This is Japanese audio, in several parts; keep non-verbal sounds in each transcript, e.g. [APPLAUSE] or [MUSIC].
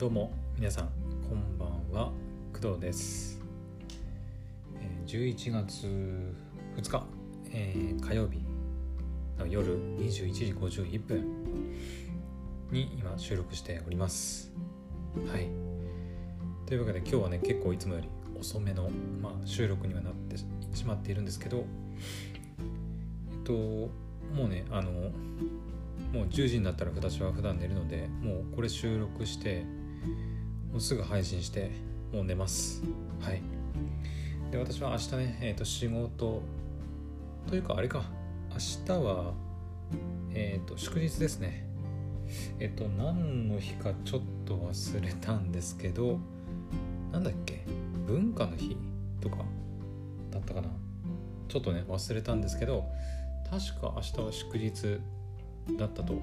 どうも皆さんこんばんは。工藤です。11月2日、えー火曜日の夜21時51分に今収録しております。はい。というわけで今日はね結構いつもより遅めの、まあ、収録にはなってしまっているんですけどえっともうねあのもう10時になったら私は普段寝るのでもうこれ収録してもうすぐ配信してもう寝ます。はい。で私は明日ね、えー、と仕事というかあれか。明日はえっ、と祝日ですね。えっ、と何の日かちょっと忘れたんですけどなんだっけ？文化の日とかだったかな。ちょっとね忘れたんですけど確か明日は祝日だったと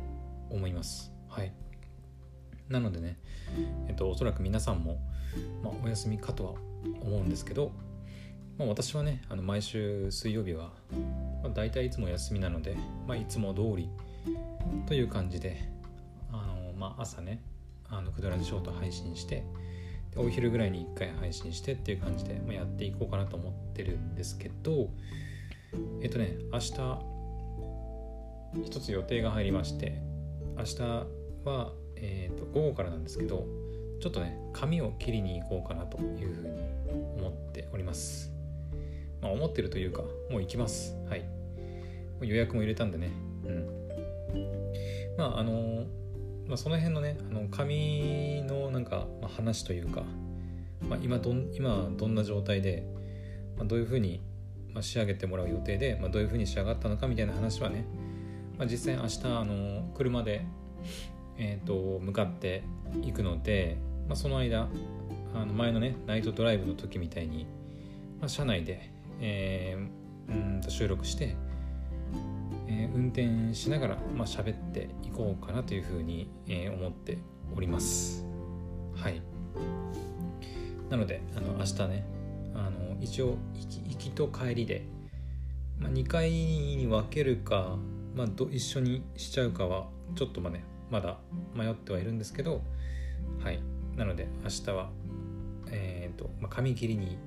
思います。はい。なのでねえっとおそらく皆さんも、まあ、お休みかとは思うんですけど、まあ、私はねあの毎週水曜日は、まあ、大体いつも休みなので、まあ、いつも通りという感じであの、まあ、朝ねあのくだらじショート配信してお昼ぐらいに1回配信してっていう感じで、まあ、やっていこうかなと思ってるんですけどえっとね明日一つ予定が入りまして明日は、えー、と午後からなんですけどちょっとね髪を切りに行こうかなというふうに思っております。まあ思ってるというかもう行きます。はい。予約も入れたんでね。うん。まああのまあ、その辺のねあの髪のなんか、ま、話というか、まあ、今どん今どんな状態で、まあ、どういうふうに、ま、仕上げてもらう予定で、まあ、どういうふうに仕上がったのかみたいな話はねまあ、実際明日あの車で、えーと、向かっていくので、まあ、その間あの前のねナイトドライブの時みたいに、まあ、車内で、えー、うんと収録して、えー、運転しながら、まあ喋っていこうかなというふうに、えー、思っております。はい。なのであの明日ねあの一応行きと帰りで、まあ、2回に分けるかまあ、ど一緒にしちゃうかはちょっとまあ,、ね、まだ迷ってはいるんですけどはい。なので明日はえっ、ー、と、まあ、髪切りに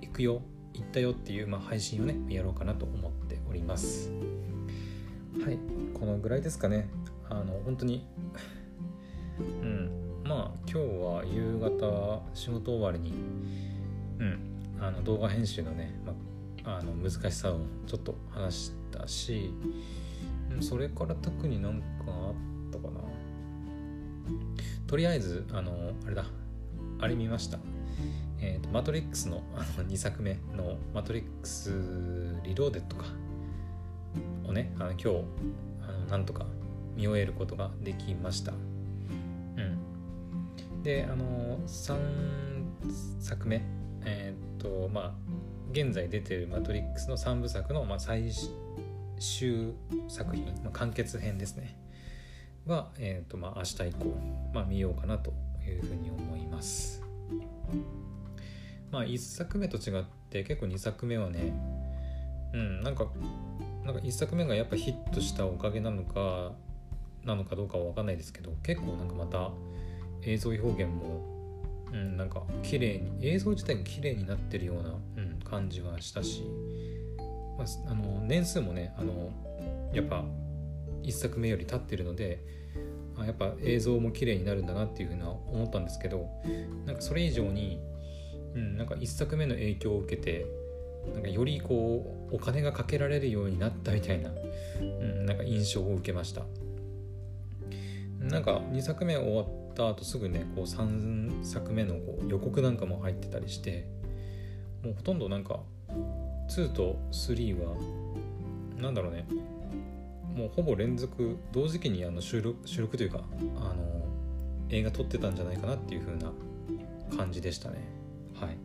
行くよ行ったよっていう、まあ、配信をねやろうかなと思っております。はい。このぐらいですかね。あの本当にうん。まあ今日は夕方仕事終わりにうん。あの動画編集のね、まあ、あの難しさをちょっと話したしそれから特になんかあったとりあえずあのあれだ。あれ見ました。えーと、マトリックスのあの2作目の「マトリックス・リローデッドか」をねあの今日あのなんとか見終えることができました。うん。であの3作目。えっ、ー、とまあ現在出てる「マトリックス」の3部作の、まあ、最終作品、まあ、完結編ですね。は、えーとまあ、明日以降、まあ、見ようかなというふうに思います。まあ1作目と違って結構2作目はねうんなんかなんか1作目がやっぱヒットしたおかげなのかなのかどうかは分かんないですけど結構なんかまた映像表現も、うん、なんか綺麗に映像自体が綺麗になってるような、うん、感じはしたしまあ、あの年数もねあのやっぱ1作目より経ってるのであやっぱ映像も綺麗になるんだなっていうふうな思ったんですけどなんかそれ以上に、うん、なんか1作目の影響を受けてなんかよりこうお金がかけられるようになったみたいな、うん、なんか印象を受けました。なんか2作目終わった後すぐねこう3作目のこう予告なんかも入ってたりしてもうほとんどなんか2と3は何だろうねもうほぼ連続同時期にあの収録収録というかあの映画撮ってたんじゃないかなっていう風な感じでしたね。はい、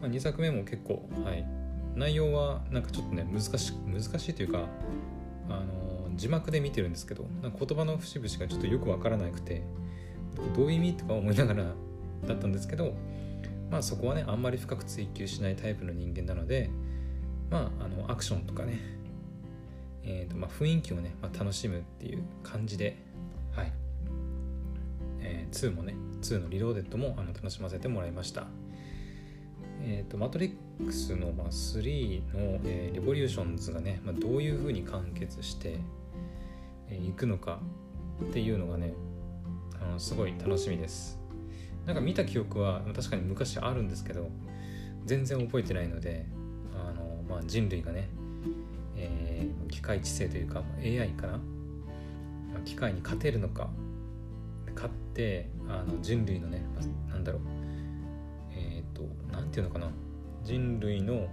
まあ、2作目も結構はい。内容はなんかちょっとね難し難しいというかあの字幕で見てるんですけどなんか言葉の節々がちょっとよくわからなくてどういう意味とか思いながら [LAUGHS] だったんですけどまあそこはねあんまり深く追求しないタイプの人間なのでまああのアクションとかね、えーとまあ、雰囲気をね、まあ、楽しむっていう感じではい、えー、2もね2のリローデッドもあの楽しませてもらいました。えーと、マトリックスの、まあ、3の、えー、レボリューションズがね、まあ、どういうふうに完結してい、えー、くのかっていうのがねあのすごい楽しみです。なんか見た記憶は確かに昔あるんですけど全然覚えてないのであの、まあ、人類がね、機械知性というか AI かな？機械に勝てるのか？勝ってあの人類のね、まあ、なんだろう。えっ、ー、と何て言うのかな？人類の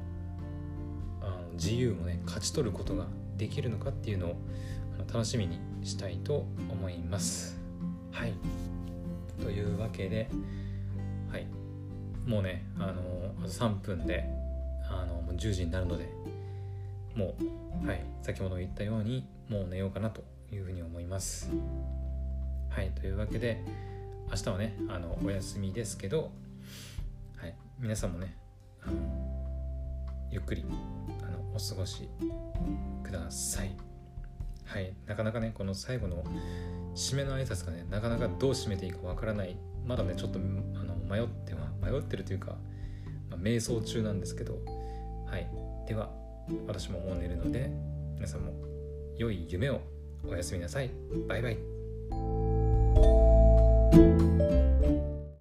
あの自由をね勝ち取ることができるのかっていうのをあの楽しみにしたいと思います。はい。というわけではい。もうねあのあと3分であのもう10時になるのでもうはい。先ほど言ったようにもう寝ようかなというふうに思います。はいというわけで明日はねあのお休みですけど、はい、皆さんもねあのゆっくりあのお過ごしください。はいなかなかねこの最後の締めの挨拶がねなかなかどう締めていいかわからない。まだねちょっとあの迷っては迷ってるというか、まあ、瞑想中なんですけど。はいでは私ももう寝るので皆さんも良い夢をおやすみなさい。バイバイ。